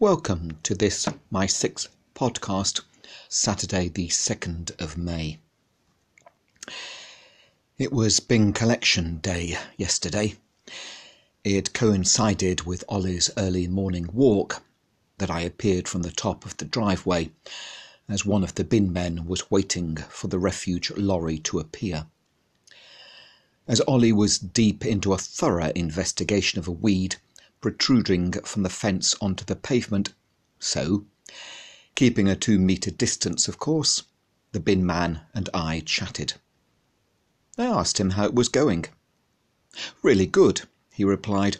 Welcome to this, my sixth podcast, Saturday, the 2nd of May. It was bin collection day yesterday. It coincided with Ollie's early morning walk that I appeared from the top of the driveway as one of the bin men was waiting for the refuge lorry to appear. As Ollie was deep into a thorough investigation of a weed, protruding from the fence onto the pavement. So, keeping a two metre distance, of course, the bin man and I chatted. I asked him how it was going. Really good, he replied.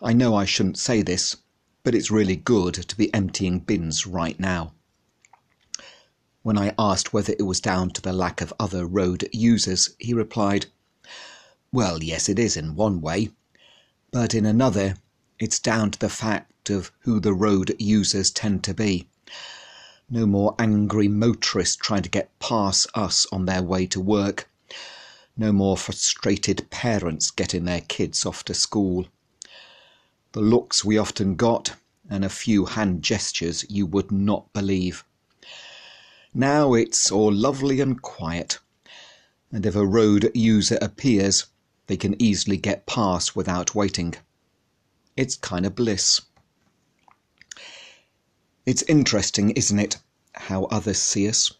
I know I shouldn't say this, but it's really good to be emptying bins right now. When I asked whether it was down to the lack of other road users, he replied, Well, yes, it is in one way. But in another, it's down to the fact of who the road users tend to be. No more angry motorists trying to get past us on their way to work. No more frustrated parents getting their kids off to school. The looks we often got, and a few hand gestures you would not believe. Now it's all lovely and quiet, and if a road user appears, they can easily get past without waiting. It's kind of bliss. It's interesting, isn't it, how others see us?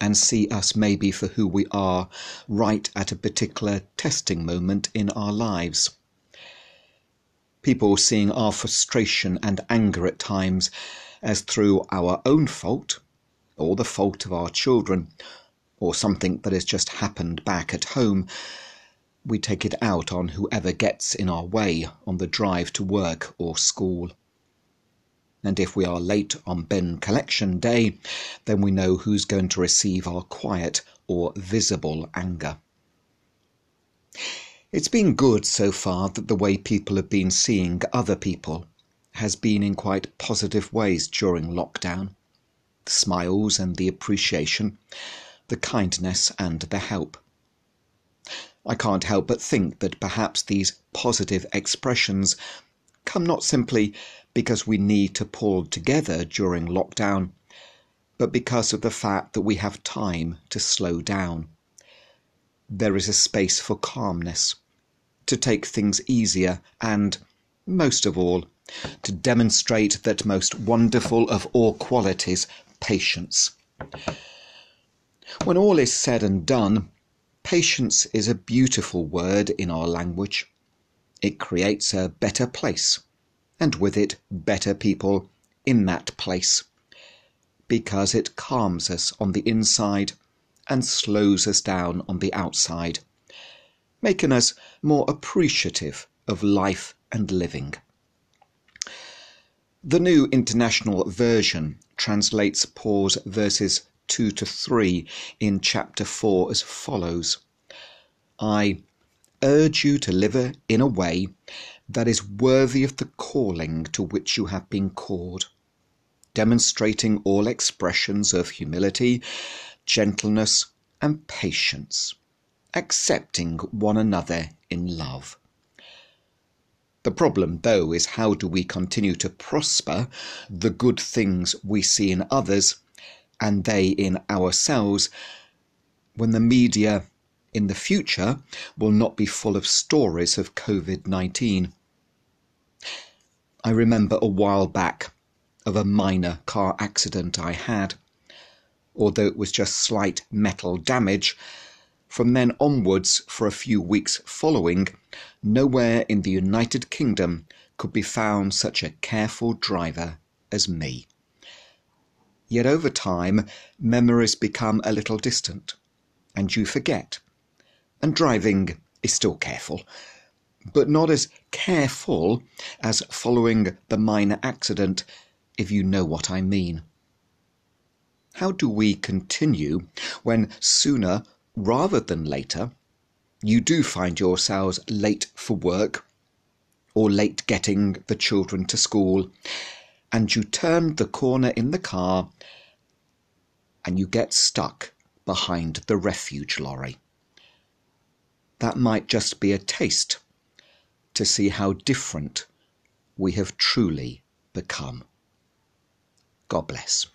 And see us maybe for who we are right at a particular testing moment in our lives. People seeing our frustration and anger at times as through our own fault, or the fault of our children, or something that has just happened back at home, we take it out on whoever gets in our way on the drive to work or school. And if we are late on bin collection day, then we know who's going to receive our quiet or visible anger. It's been good so far that the way people have been seeing other people has been in quite positive ways during lockdown. The smiles and the appreciation, the kindness and the help. I can't help but think that perhaps these positive expressions come not simply because we need to pull together during lockdown, but because of the fact that we have time to slow down. There is a space for calmness, to take things easier, and, most of all, to demonstrate that most wonderful of all qualities, patience. When all is said and done, Patience is a beautiful word in our language. It creates a better place, and with it better people in that place, because it calms us on the inside and slows us down on the outside, making us more appreciative of life and living. The New International Version translates Paul's verses 2 to 3 in chapter 4 as follows I urge you to live in a way that is worthy of the calling to which you have been called, demonstrating all expressions of humility, gentleness, and patience, accepting one another in love. The problem, though, is how do we continue to prosper the good things we see in others and they in ourselves when the media in the future will not be full of stories of COVID 19. I remember a while back of a minor car accident I had. Although it was just slight metal damage, from then onwards, for a few weeks following, nowhere in the United Kingdom could be found such a careful driver as me. Yet over time, memories become a little distant, and you forget. And driving is still careful, but not as careful as following the minor accident, if you know what I mean. How do we continue when sooner rather than later you do find yourselves late for work or late getting the children to school and you turn the corner in the car and you get stuck behind the refuge lorry. That might just be a taste to see how different we have truly become. God bless.